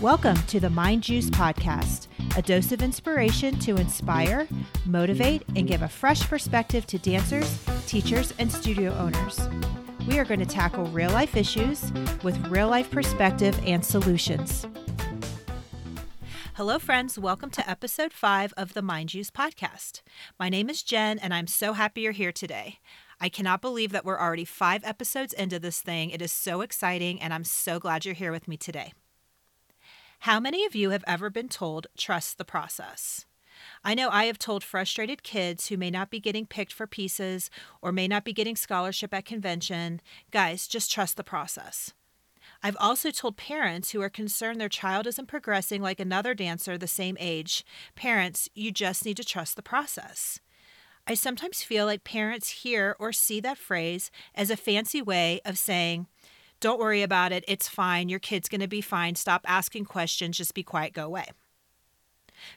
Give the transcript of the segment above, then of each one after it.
Welcome to the Mind Juice Podcast, a dose of inspiration to inspire, motivate, and give a fresh perspective to dancers, teachers, and studio owners. We are going to tackle real life issues with real life perspective and solutions. Hello, friends. Welcome to episode five of the Mind Juice Podcast. My name is Jen, and I'm so happy you're here today. I cannot believe that we're already five episodes into this thing. It is so exciting, and I'm so glad you're here with me today. How many of you have ever been told, trust the process? I know I have told frustrated kids who may not be getting picked for pieces or may not be getting scholarship at convention, guys, just trust the process. I've also told parents who are concerned their child isn't progressing like another dancer the same age, parents, you just need to trust the process. I sometimes feel like parents hear or see that phrase as a fancy way of saying, don't worry about it. It's fine. Your kid's going to be fine. Stop asking questions. Just be quiet. Go away.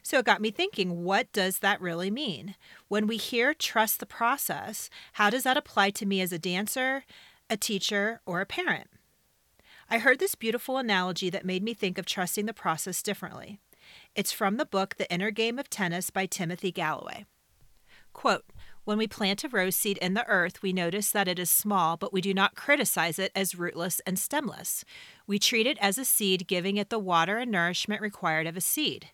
So it got me thinking, what does that really mean? When we hear trust the process, how does that apply to me as a dancer, a teacher, or a parent? I heard this beautiful analogy that made me think of trusting the process differently. It's from the book The Inner Game of Tennis by Timothy Gallwey. Quote, when we plant a rose seed in the earth, we notice that it is small, but we do not criticize it as rootless and stemless. We treat it as a seed, giving it the water and nourishment required of a seed.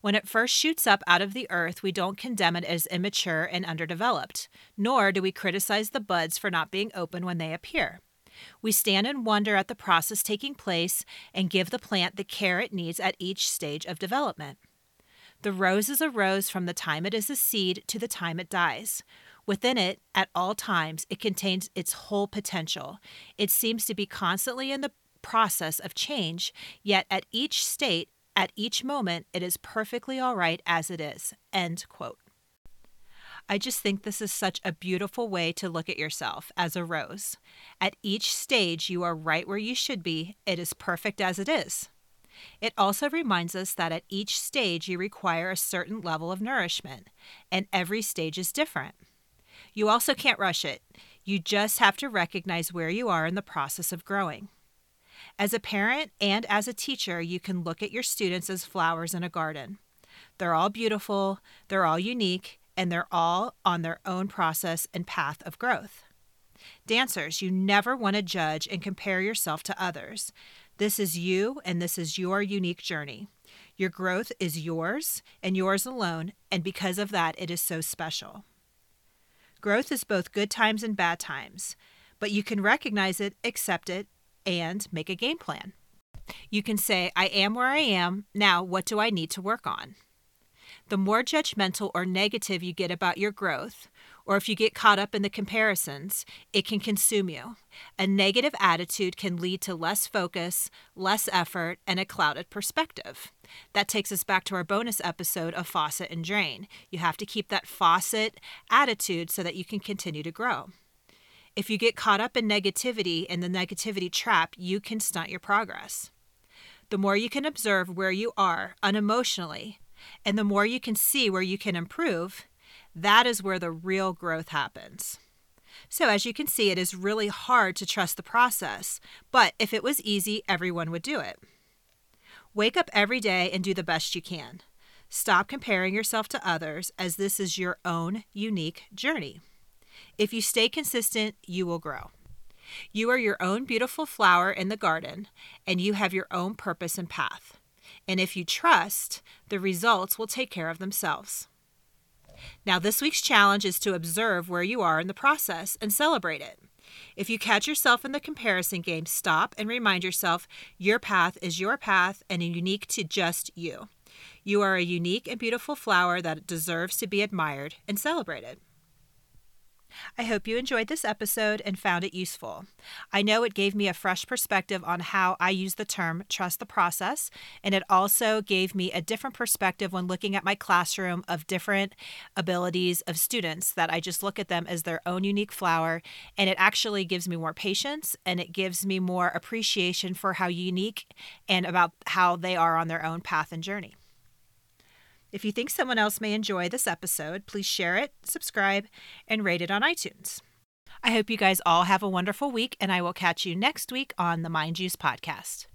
When it first shoots up out of the earth, we don't condemn it as immature and underdeveloped, nor do we criticize the buds for not being open when they appear. We stand and wonder at the process taking place and give the plant the care it needs at each stage of development. The rose is a rose from the time it is a seed to the time it dies. Within it, at all times, it contains its whole potential. It seems to be constantly in the process of change, yet at each state, at each moment, it is perfectly all right as it is. End quote. I just think this is such a beautiful way to look at yourself as a rose. At each stage, you are right where you should be. It is perfect as it is. It also reminds us that at each stage you require a certain level of nourishment, and every stage is different. You also can't rush it. You just have to recognize where you are in the process of growing. As a parent and as a teacher, you can look at your students as flowers in a garden. They're all beautiful, they're all unique, and they're all on their own process and path of growth. Dancers, you never want to judge and compare yourself to others. This is you, and this is your unique journey. Your growth is yours and yours alone, and because of that, it is so special. Growth is both good times and bad times, but you can recognize it, accept it, and make a game plan. You can say, I am where I am. Now, what do I need to work on? The more judgmental or negative you get about your growth, or if you get caught up in the comparisons, it can consume you. A negative attitude can lead to less focus, less effort, and a clouded perspective. That takes us back to our bonus episode of faucet and drain. You have to keep that faucet attitude so that you can continue to grow. If you get caught up in negativity and the negativity trap, you can stunt your progress. The more you can observe where you are unemotionally, and the more you can see where you can improve, that is where the real growth happens. So, as you can see, it is really hard to trust the process, but if it was easy, everyone would do it. Wake up every day and do the best you can. Stop comparing yourself to others, as this is your own unique journey. If you stay consistent, you will grow. You are your own beautiful flower in the garden, and you have your own purpose and path. And if you trust, the results will take care of themselves. Now, this week's challenge is to observe where you are in the process and celebrate it. If you catch yourself in the comparison game, stop and remind yourself your path is your path and unique to just you. You are a unique and beautiful flower that deserves to be admired and celebrated. I hope you enjoyed this episode and found it useful. I know it gave me a fresh perspective on how I use the term trust the process, and it also gave me a different perspective when looking at my classroom of different abilities of students that I just look at them as their own unique flower, and it actually gives me more patience and it gives me more appreciation for how unique and about how they are on their own path and journey. If you think someone else may enjoy this episode, please share it, subscribe, and rate it on iTunes. I hope you guys all have a wonderful week, and I will catch you next week on the Mind Juice Podcast.